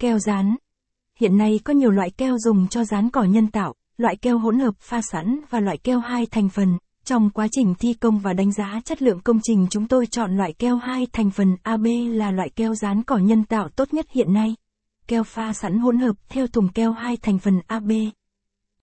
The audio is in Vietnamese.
Keo dán. Hiện nay có nhiều loại keo dùng cho dán cỏ nhân tạo, loại keo hỗn hợp pha sẵn và loại keo hai thành phần. Trong quá trình thi công và đánh giá chất lượng công trình chúng tôi chọn loại keo hai thành phần AB là loại keo dán cỏ nhân tạo tốt nhất hiện nay. Keo pha sẵn hỗn hợp theo thùng keo hai thành phần AB.